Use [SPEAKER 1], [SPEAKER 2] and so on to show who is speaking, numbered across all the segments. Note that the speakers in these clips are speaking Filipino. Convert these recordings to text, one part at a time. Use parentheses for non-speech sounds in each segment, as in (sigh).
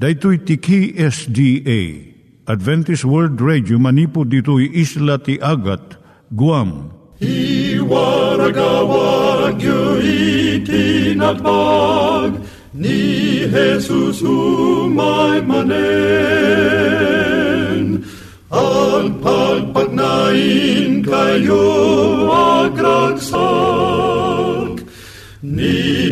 [SPEAKER 1] Daitui tiki SDA Adventist World Radio manipud ditui isla ti Agat Guam.
[SPEAKER 2] I waragawag itinatpag ni Jesus umay manen. Ang pagpagnain kayo agkansak ni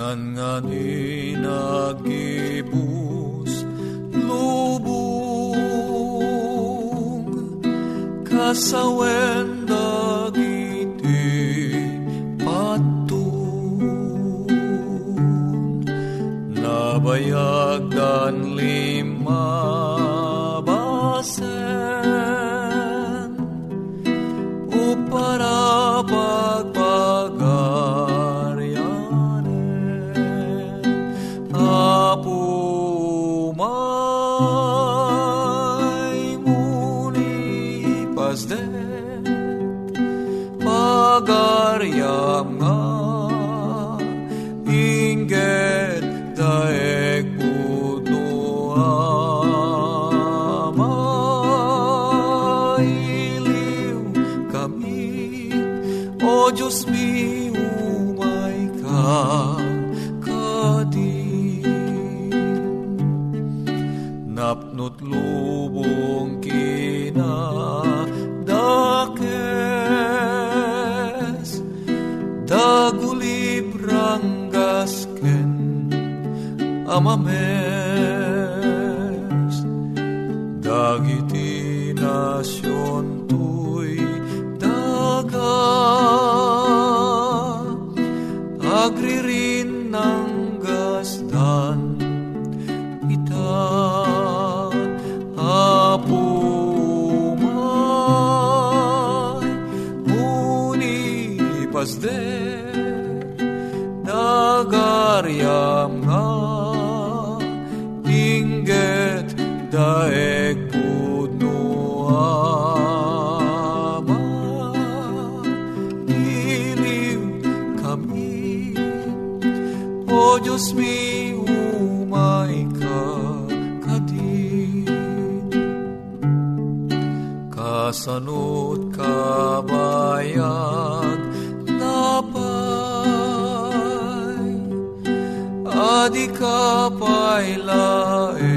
[SPEAKER 2] nga ni nagibus lubong kasawen dagiti patun. Nabayag dan lima dagulib gasken amames dagiti nasyon tuy daga kasanot kabayan napay adi ka pailaeng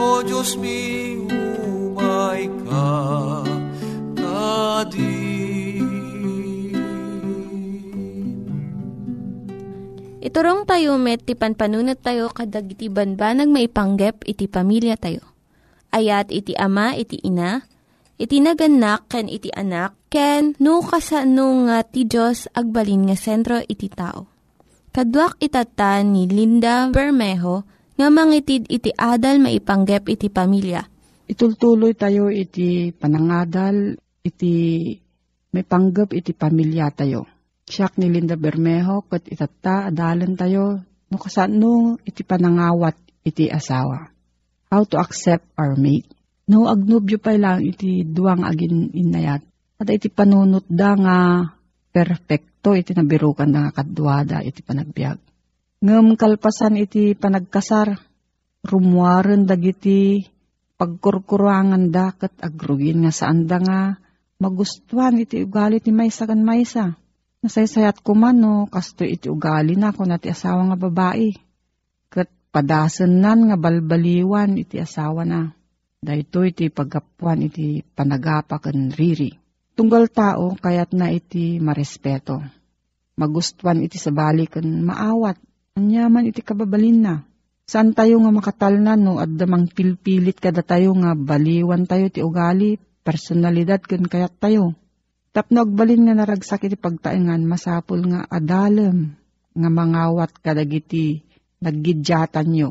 [SPEAKER 2] o Diyos mi umay ka kadin
[SPEAKER 3] Iturong tayo met, ti panpanunat tayo kadag iti banbanag maipanggep iti pamilya tayo. Ayat iti ama, iti ina, iti naganak, ken iti anak, ken no, kasano nga ti Diyos agbalin nga sentro iti tao. Kaduak itatan ni Linda Bermejo nga mangitid iti adal maipanggep iti pamilya.
[SPEAKER 4] Itultuloy tayo iti panangadal, iti may panggap iti pamilya tayo. Siyak ni Linda Bermejo, kat itata, adalan tayo, no kasano iti panangawat iti asawa. How to accept our mate. No, agnubyo pa lang iti duwang agin inayat. At iti panunot da nga perfecto iti nabirukan da nga kadwada iti panagbiag. Ngem kalpasan iti panagkasar, rumuaren dagiti pagkurkurangan da kat agrugin nga saan da nga magustuhan iti ugali ti maysa kan maysa. Nasaysayat ko man no, kasto iti ugali na ko na ti asawa nga babae. Kat padasan nan nga balbaliwan iti asawa na. Dahito iti paggapuan iti panagapa kan riri. Tunggal tao kayat na iti marespeto. Magustuhan iti sabali kan maawat. Anyaman iti kababalin na. Saan tayo nga makatalnan no at damang pilpilit kada tayo nga baliwan tayo ti ugali, personalidad kan kayat tayo. Tapno agbalin nga naragsak iti pagtaingan, masapul nga adalem, nga mangawat kadagiti naggidyatan nyo.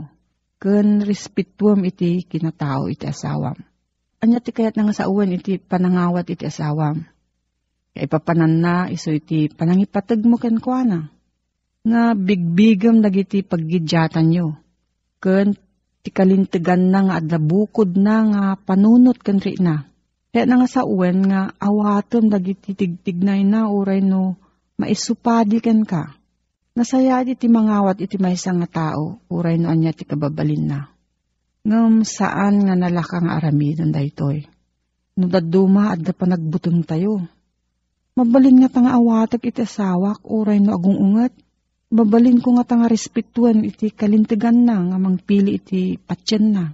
[SPEAKER 4] Ken respetuam iti kinatao iti asawam. Anya ti kayat nga sa iti panangawat iti asawam. Kaya ipapanan na iso iti panangipatag mo ken kuana. Nga bigbigam dagiti paggidyatan nyo. Ken ti kalintigan na nga adda bukod na nga panunot ken ri na. Kaya na nga sa uwen nga awatom dagiti tigtignay na uray no maisupadi ken ka. Nasaya di ti mangawat iti maysa nga tao uray no anya ti kababalin na. Ngam saan nga nalaka nga aramidon daytoy. No daduma at da panagbutom tayo. Mabalin nga tanga awatak iti asawak uray no agong unget. Babalin ko nga tanga respetuan iti kalintigan na nga mangpili iti patyan na.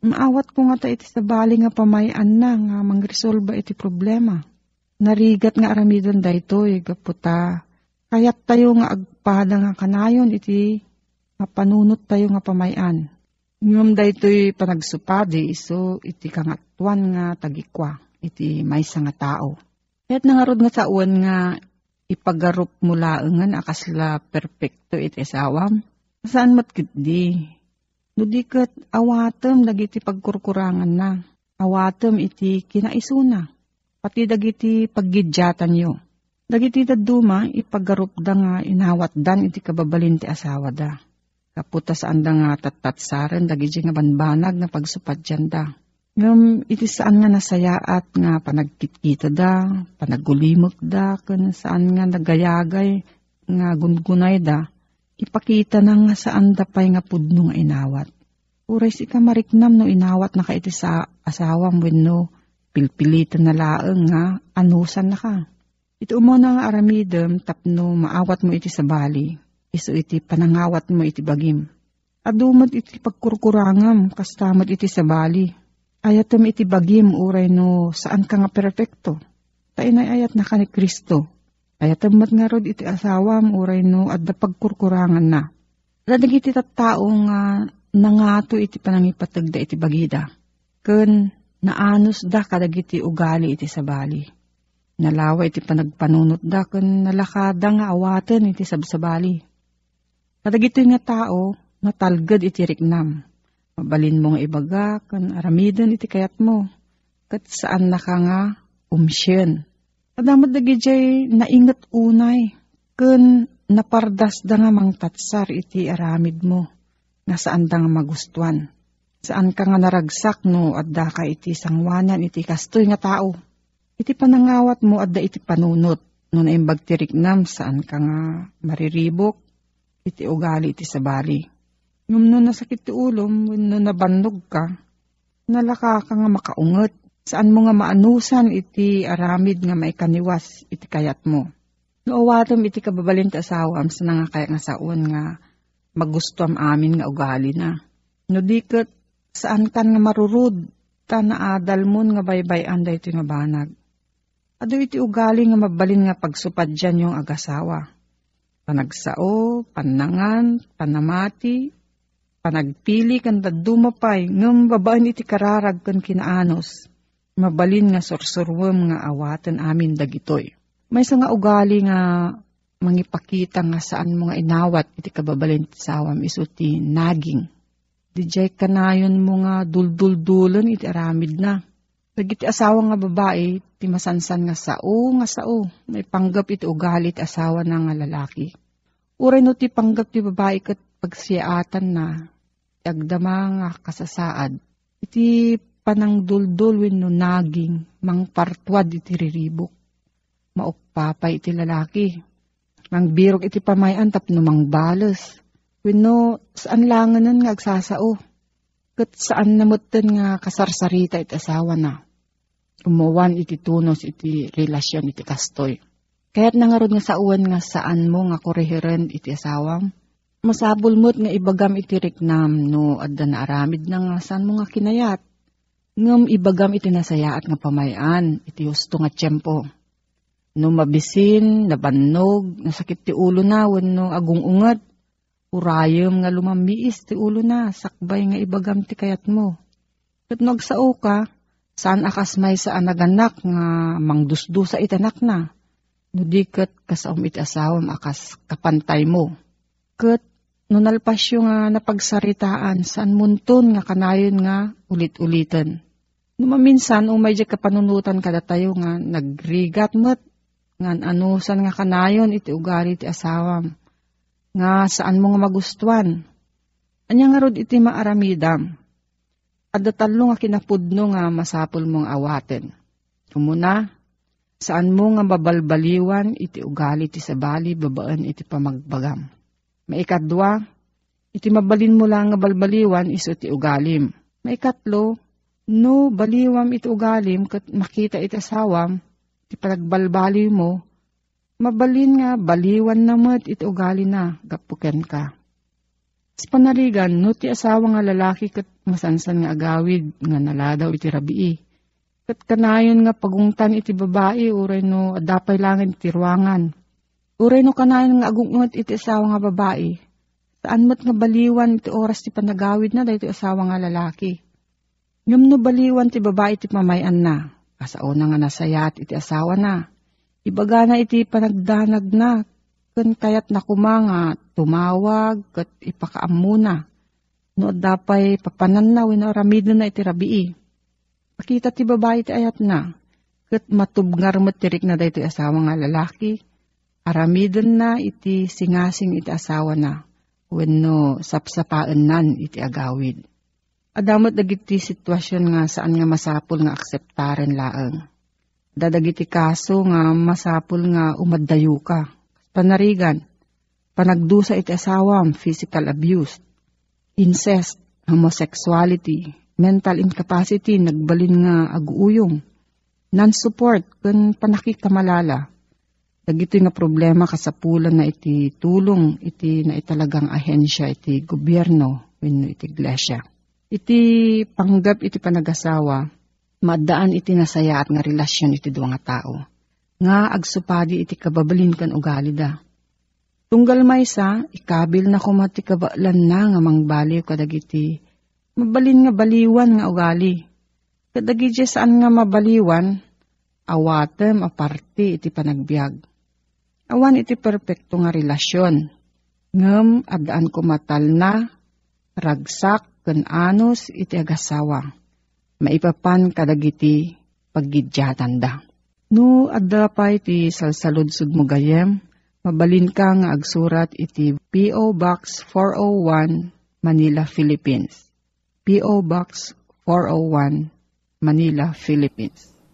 [SPEAKER 4] Maawat ko nga ta iti sabali nga pamayan na nga mangresolba iti problema. Narigat nga aramidon daytoy gaputa. Kayat tayo nga agpada nga kanayon iti nga panunot tayo nga pamayan. Ngum daytoy panagsupadi iso iti kangatuan nga tagikwa iti maysa nga tao. Kaya't nangarod nga sa uwan nga ipagarup mula nga akasla perfecto iti asawam. Saan matkit di? No di kat awatem dagiti pagkurkurangan na. Awatem iti kinaisuna. Pati dagiti paggidyatan yo. Dagiti daduma ipagarup da nga inawat dan iti kababalin ti asawa da. Kaputa saan da nga tatatsaran dagiti nga banbanag na pagsupadyan da. Ngam iti saan nga nasayaat nga panagkitkita da, panagulimok da, kun saan nga nagayagay nga gungunay da, ipakita na nga saan da pay nga pudno nga inawat. Uray si ka mariknam no inawat na ka iti sa asawam wenno pilpilitan na laeng nga anusan na ka. Ito mo na nga aramidem tapno maawat mo iti sa bali, iso iti panangawat mo iti bagim. Adumat iti pagkurkurangam, kastamat iti sa bali. Ayatem iti bagim uray no saan ka nga perfecto. Tainay ayat na ka ni Kristo. Ayatem mat nga rod iti asawam uray no adda pagkurkurangan na. Radag iti tattao nga nangato iti panangipatag da iti bagida. Ken naanos da kadag iti ugali iti sabali. Nalawa iti panagpanunot da ken nalakada nga awaten iti sabsabali. Kadag nga tao natalgad iti riknam Mabalin mo nga ibaga, kan aramidon iti kayat mo. Kat saan na ka nga umsyen. Adamat dagi jay naingat unay. Kan napardas da nga mang tatsar iti aramid mo. Nga saan da nga magustuhan. Saan ka nga naragsak no adda ka iti sangwanan iti kastoy nga tao. Iti panangawat mo adda iti panunot. No naimbag tiriknam saan ka nga mariribok. Iti ugali iti sabali Ngum no nasakit ti ulom, no nabandog ka, nalaka ka nga makaunget, Saan mo nga maanusan iti aramid nga may kaniwas iti kayat mo. No awatom iti kababalin ta asawam sa nga kaya nga saon nga magusto am amin nga ugali na. No diket saan kan nga marurud ta naadal mon nga baybayan da iti nga banag. Ado iti ugali nga mabalin nga pagsupad dyan yung agasawa. Panagsao, panangan, panamati, panagpili kan dumapay, ngam babaan iti kararag kan kinaanos. Mabalin nga sorsorwem nga awatan amin dagitoy. May sa nga ugali nga mangipakita nga saan mo nga inawat iti kababalin ti sawam iso ti naging. Dijay kanayon mo nga dulduldulan iti aramid na. Dagiti asawa nga babae, ti masansan nga sao nga sao, may panggap iti ugali ti asawa na nga lalaki. Uray no ti panggap ti babae kat pagsiyaatan na, agdama nga kasasaad, iti panang duldul wenno naging, mang partwad iti riribok maupapay iti lalaki. Mang birok iti pamayan tapno mang balas. Wino, saan langanan nga agsasao? Kat saan namutan nga kasarsarita iti asawa na? Umuwan iti tunos iti relasyon iti kastoy. Kaya't nangarod nga sauan nga saan mo nga korehiren iti asawam. Masabol mo't nga ibagam iti riknam no adda na aramid na nga saan mo nga kinayat. Ngam ibagam iti nasayaat nga pamayan iti husto nga tiyempo no mabisin, nabannog, nasakit ti ulo na, wano agong ungat, urayom nga lumamiis ti ulo na, sakbay nga ibagam ti kayat mo. Kat nagsao ka, saan akas may sa anaganak nga mangdusdo sa itanak na, no di kat kasaom iti asawam akas kapantay mo. Kat no nalpas nga napagsaritaan, saan munton nga kanayon nga ulit-ulitan. No maminsan, umay di kapanunutan kada tayo nga nagrigat mo't ngan anusan nga kanayon iti ugali ti asawam. Nga saan mo nga magustuhan. Anya nga rod iti maaramidam. Adda talo nga kinapudno nga masapol mong awaten. Kumuna, saan mo nga babalbaliwan iti ugali ti sabali babaan iti pamagbagam. Maikadwa, iti mabalin mo lang nga balbaliwan iso ti ugalim. Maikatlo, no baliwam iti ugalim kat makita iti asawam, ti panagbalbali mo, mabalin nga baliwan na mo't iti ugali na, gapuken ka. Sa panaligan, no ti asawa nga lalaki kat masansan nga agawid, nga naladaw iti rabii. Kat kanayon nga pagungtan iti babae, uray no adapay langin iti ruangan. Uray no kanayon nga agungot iti asawa nga babae. Saan mo't nga baliwan iti oras ti panagawid na, dahil iti asawa nga lalaki. Ngam no baliwan ti babae ti mamayan na, Kasao na nga nasayat iti asawa na. Ibaga na iti panagdanag na. Kun kayat na kumanga, tumawag, kat ipakaam muna. No dapay papanan na, winaramid na iti rabii. Pakita ti babae ti ayat na. Kat matubngar mo tirik na dahito asawa nga lalaki. Aramidon na iti singasing iti asawa na. Wenno sapsapaan nan iti agawid. Adamot dagiti sitwasyon nga saan nga masapul nga akseptaren laeng. Dadagiti kaso nga masapul nga umaddayo ka. Panarigan, panagdusa iti asawam, physical abuse, incest, homosexuality, mental incapacity, nagbalin nga aguuyong, non-support, kun panakikamalala. Dagito nga problema kasapulan na iti tulong, iti na italagang ahensya, iti gobyerno, wenno iti iglesia. Iti panggap iti panagasawa, maddaan iti nasayaat nga relasyon iti duwa nga tao. Nga agsupadi iti kababalin kan ugali da. Tunggal maysa, ikabil na kumati kabaalan na nga mangbaliw kadagiti. Mabalin nga baliwan nga ugali. Kadagiti saan nga mabaliwan, awatem aparte iti panagbiag. Awan iti perpekto nga relasyon. Ngem adaan kumatal na, ragsak, ken anos iti agasawa. Maipapan kadagiti paggidyatan da. No, adda pa iti salsaludsud mo gayem, mabalin ka nga agsurat iti P.O. Box 401, Manila, Philippines. P.O. Box 401, Manila, Philippines.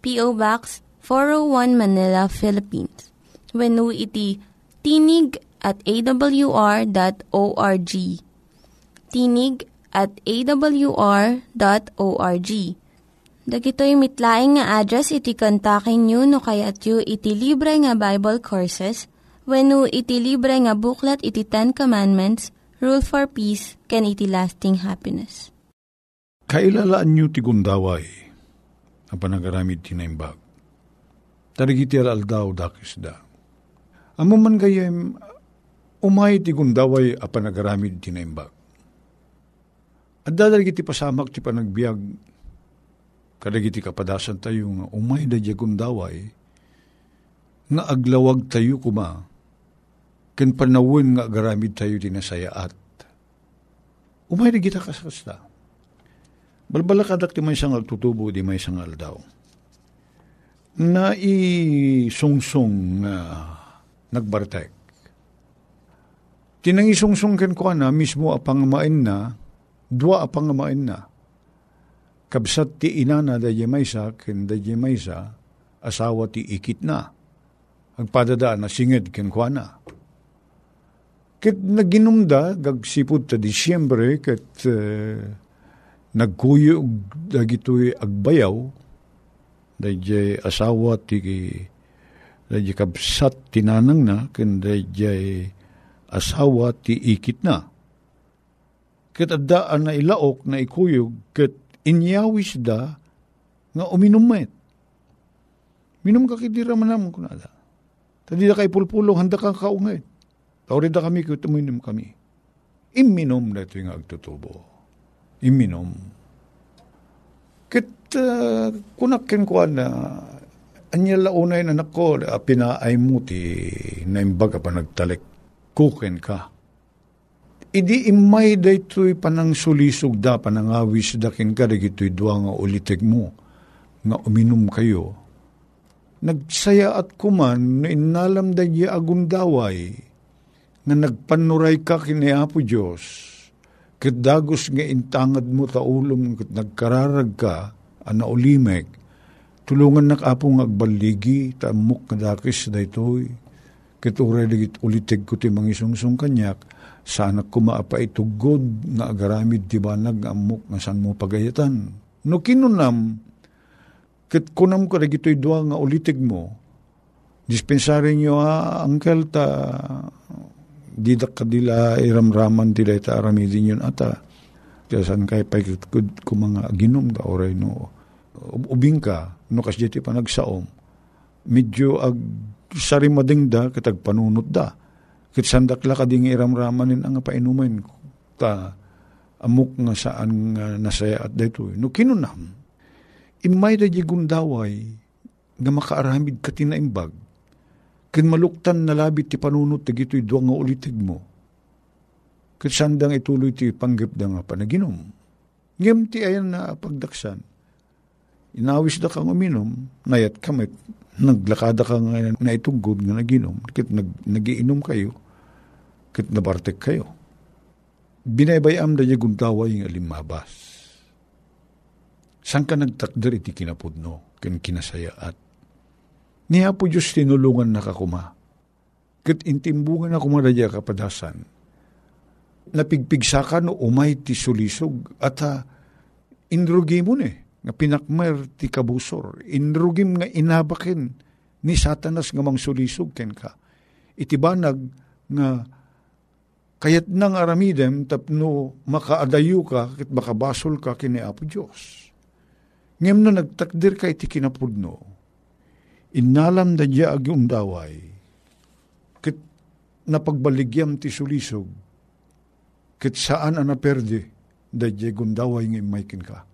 [SPEAKER 3] P.O. Box 401 Manila, Philippines. When iti tinig at awr.org. Tinig at awr.org. Dagitoy mitlaing nga address iti kontakin nyo no kayat yu iti libre nga Bible Courses when iti libre nga buklat iti Ten Commandments, Rule for Peace, can iti lasting happiness.
[SPEAKER 1] Kailalaan nyo ti gundaway, ang panagaramid tinaimbag. Tarigiti alaldaw dakis da. Amo man gayem, umay ti gundaway a panagaramid tinaimbag. At dadalagi ti pasamak ti panagbiag kadagiti kapadasan tayo nga umay da gundaway, nga aglawag tayo kuma, ken panawin nga agaramid tayo dinasayaat. Umay da kita kasasta. Balbala kadak ti may sangal tutubo di may sangal daw. Na isungsong nga uh, nagbartek. Tinangisungsong ken ko na mismo apangamain na, dua apangamain na kabsat ti inana da maysa ken da maysa asawa ti ikit na. Agpadada na singed ken kuana. Ket naginumda gagsipud ta Disyembre ket uh, nagkuyog dagitoy agbayaw dayjay asawa ti dayjay kabsat tinanang na ken dayjay asawa ti ikit na. Ket addaan na ilaok na ikuyog ket inyawis da nga uminom met. Minum ka kitira manamon ko nada. Tadi da kay pulpulo, handa kang kaungay. Tawrid da kami, kung uminom kami. Iminom na ito yung agtutubo. Iminom. Kit uh, kunakin ko na anya launay na nako, pinaay mo ti na imbaga pa nagtalik. Kuken ka Idi imay da ito'y panang sulisog da, panangawis da kin ka, ito'y duwa nga ulitig mo, nga uminom kayo. Nagsaya at kuman, na inalam da agundaway, nga nagpanuray ka kini Apo Diyos, kat dagos nga intangad mo taulong, kat nagkararag ka, ana ulimek, tulungan nak apong agbaligi, tamok nga dakis da ito'y, kat uray ulitig ko ti mangisungsung kanyak, sana kumaapa itugod nga agaramid ti banag amok nga san mo pagayatan. No kinunam, ket kunam ko gito'y dua nga ulitig mo, dispensary nyo ha, angkel ta, didak kadila iramraman ti ta aramidin yun ata. Kaya san kay paikod ko mga ginom da oray no, ubing ka, no kasi ti panagsaom, medyo ag sarimading da, katag panunot da. Kit sandakla ka ding iramramanin ang painumin ta. Amok nga saan nga nasaya at dayto. No kinunam, imay da di gundaway nga makaaramid ka tinaimbag, kin maluktan na labit ti panunot ti gito'y duwa nga ulitig mo. Kat sandang ituloy ti panggip da nga panaginom. Ngem ti ayan na pagdaksan. Inawis da kang uminom, nayat kamit, naglakada ka nga na itugod nga naginom, kit nag, nagiinom kayo, kit nabartek kayo. Binaybayam da niya guntaway nga limabas. San ka nagtakder iti kinapudno, kin kinasayaat. Niya po Diyos tinulungan na kakuma. Kit intimbungan na kumadadya kapadasan. Napigpigsakan no umay ti sulisog at ha, indrugi mo ne nga pinakmer ti kabusor, inrugim nga inabakin ni satanas nga mang sulisog ken ka. Itibanag nga kayat nang aramidem tapno makaadayo ka kit makabasol ka kini Apo Diyos. Ngem no nagtakdir ka iti kinapudno, inalam da diya agi undaway, kit napagbaligyam ti sulisog, kit saan ana perde, da diya gundaway ng imaikin ka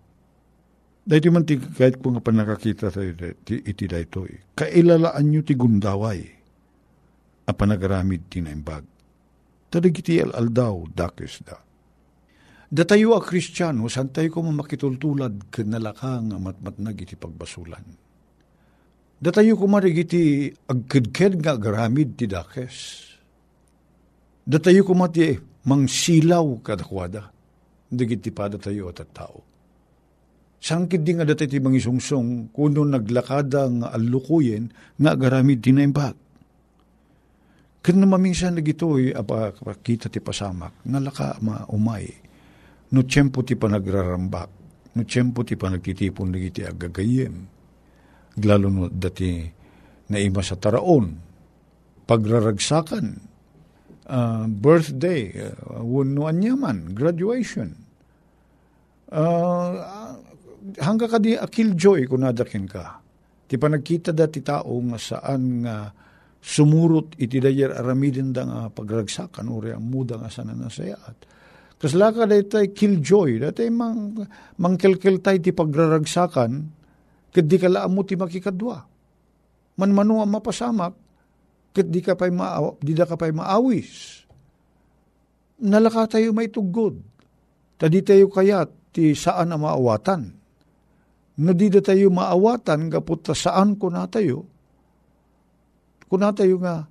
[SPEAKER 1] Dahiti man ti kahit ko nga panakakita tayo ti, iti daytoy. Kailalaan nyo ti gundaway. A panagaramid ti naimbag. Tadag iti aldaw dakis da. Datayo a kristyano, san tayo ko mamakitultulad ken nalaka nga matmatnag iti pagbasulan. Datayo ko marigiti agkedked nga garamid ti dakes. Datayo ko mati mangsilaw kadakwada. Dagiti pada tayo at tao. Sangkid di nga dati ti mangisungsong kuno naglakada nga alukuyen nga garamid tinaimbag. Kan maminsan na gito'y apa kita ti pasamak, nga laka ma umay no tiyempo ti panagrarambak, no tiyempo ti panagtitipon na iti agagayem, lalo no dati na ima sa taraon, pagraragsakan, uh, birthday, uh, wano anyaman, graduation. Uh, hangga ka di akil joy kung nadakin ka. Ti panagkita dati tao nga saan nga sumurot iti dayer aramidin da nga pagragsakan uri ang muda nga sana nasayaat Kasla ka daytay killjoy, daytay mang, mangkelkel tay ti pagraragsakan, ket di ka mo ti makikadwa. Manmano ang mapasamak, ket di ka pa'y maaw, di maawis. Nalaka tayo may tugod. Tadi tayo kayat ti saan ang maawatan. No tayo maawatan, kaput saan ko na tayo, ko na tayo nga,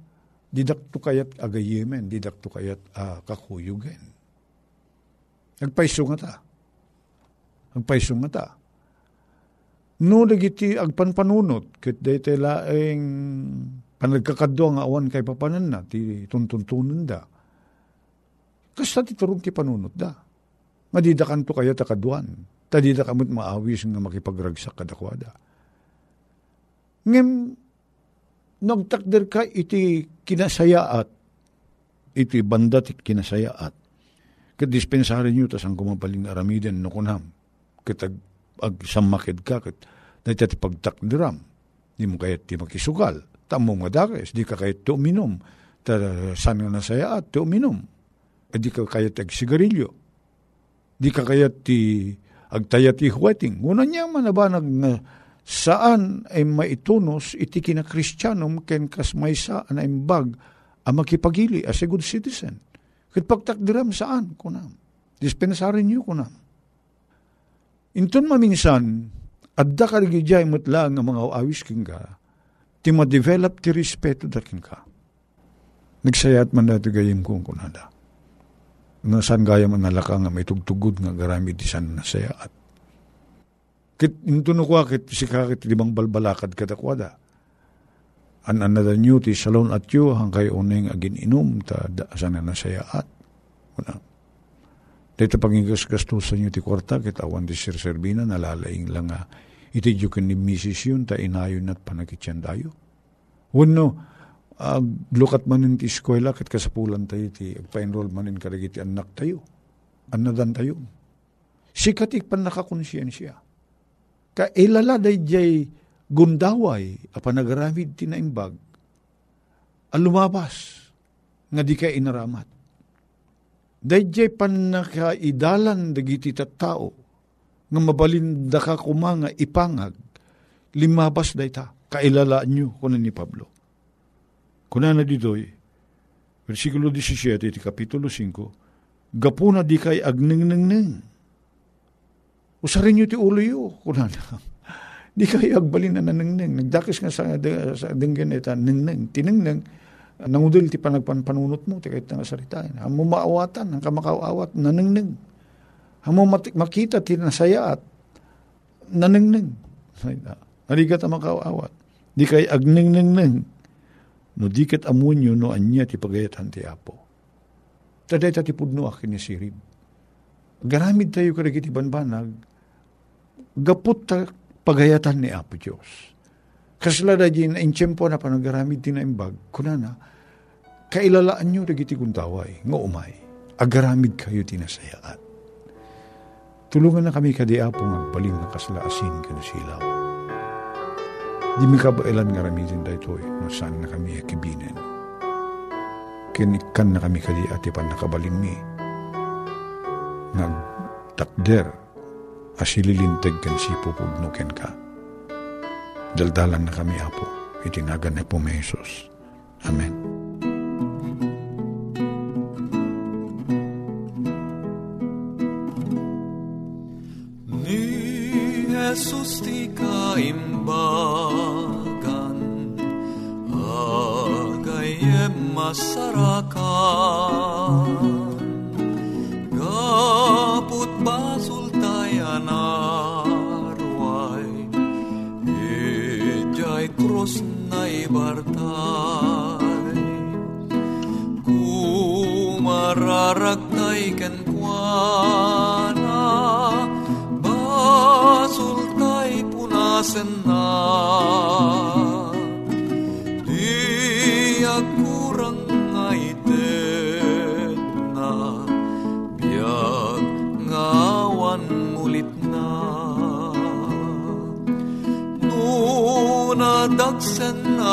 [SPEAKER 1] didakto kayat agayemen, didakto kayat uh, kakuyugen. Nagpaiso nga ta. Nagpaiso nga ta. No dagiti agpanpanunot ket dayta laeng panagkakadwa nga awan kay papanan na ti tuntuntunan da. Kasta ti turong ti panunot da. Madidakan to kaya takadwan. Tadida kamot maawis nga makipagragsak kadakwada. Ngem nagtakder ka iti kinasayaat iti banda ti kinasayaat Kat dispensarin nyo, tas ang kumapaling aramiden no kunam. Kat ag, samakid ka, kat dahil ti pagtakdiram. Di mo kayat ti makisugal. Tamo nga dakes, di ka kayat ti uminom. Ta, san nga nasayaat, ti uminom. E di ka kayat ag sigarilyo. Di ka kayat ti agtayat ti huweting. Una niya manabanag na saan ay maitunos iti kina kristyanum ken kas maysa na imbag ang makipagili as a good citizen. Kat pagtakdiram saan kunam. Dispensarin niyo kunam. Inton maminsan, adda ka mutla nga mga awis king ka, ti ma-develop ti respeto da king ka. Nagsayat man dati gayim kong kunada. Nga gaya man nalaka nga may tugtugod nga garami di san nasayaat. Kit intuno ko kit si kakit limang balbalakad kadakwada an another new ti salon at you hangkay uneng agin inum ta da, sana nasayaat. Wala. Dito pangigas gastusan nyo ti kwarta kita awan ti Sir Servina nalalaing lang nga iti jukin ni Mrs. yun ta inayon at panakityan tayo. Wano, uh, manin ti eskwela kat kasapulan tayo ti agpa-enroll manin karagiti anak tayo. Anadan tayo. Sikat ikpan nakakonsiyensya. Ka ilala day jay gundaway apa nagaramid tinaimbag ang lumabas nga di ka inaramat. Dayjay pan nakaidalan dagiti tao nga mabalinda ka kumanga ipangag limabas dayta kailalaan nyo kunan ni Pablo. Kuna na ditoy, versikulo 17, iti kapitulo 5, Gapuna di kay agningningning. Usarin nyo ti ulo yo, kuna na. (laughs) Di kayo agbalin na naningning. Nagdakis nga sa, sa dinggan ita, ningneng, tiningning, nangudil ti panagpanpanunot mo, ti kahit nga saritain. Hamo maawatan, ang kamakaawat, naningning. Hamo makita ti nasaya at naningning. Arigat ang makaawat. Di kayo agningningneng. No diket amunyo no anya ti pagayatan ti apo. Taday ti pudno akin ni sirib. Garamid tayo karagiti banbanag. Gapot ta pagayatan ni Apo Diyos. Kasla da din, in tiyempo na panagaramid tinaimbag, kunana, kailalaan nyo dagiti kuntaway, nga umay, agaramid kayo tinasayaan. Tulungan na kami kadi Apo magbaling na kasla asin silaw. Di mi kabailan nga ramidin da ito eh, no saan na kami akibinin. Kinikan na kami kadi ati pan nakabalin mi. Nagtakder asililintag kan si pupugnuken ka. Daldalan na kami, Apo. Itinagan na po may Jesus. Amen.
[SPEAKER 2] Ni Jesus ti kaimbagan, agayem masarakan,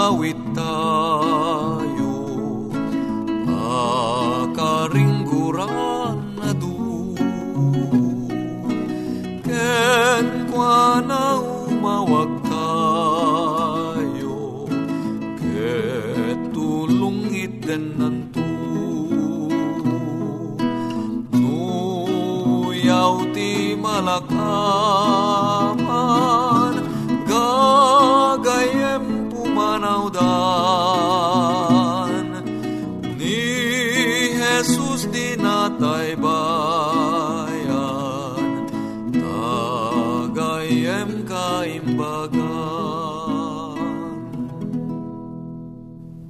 [SPEAKER 2] awit tayo Akaringguran na du. Ken kwa na umawag tayo Ket tulong iten nantu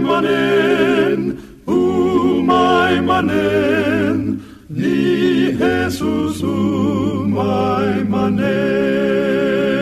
[SPEAKER 1] manen, umay manen, ni Jesus umay manen.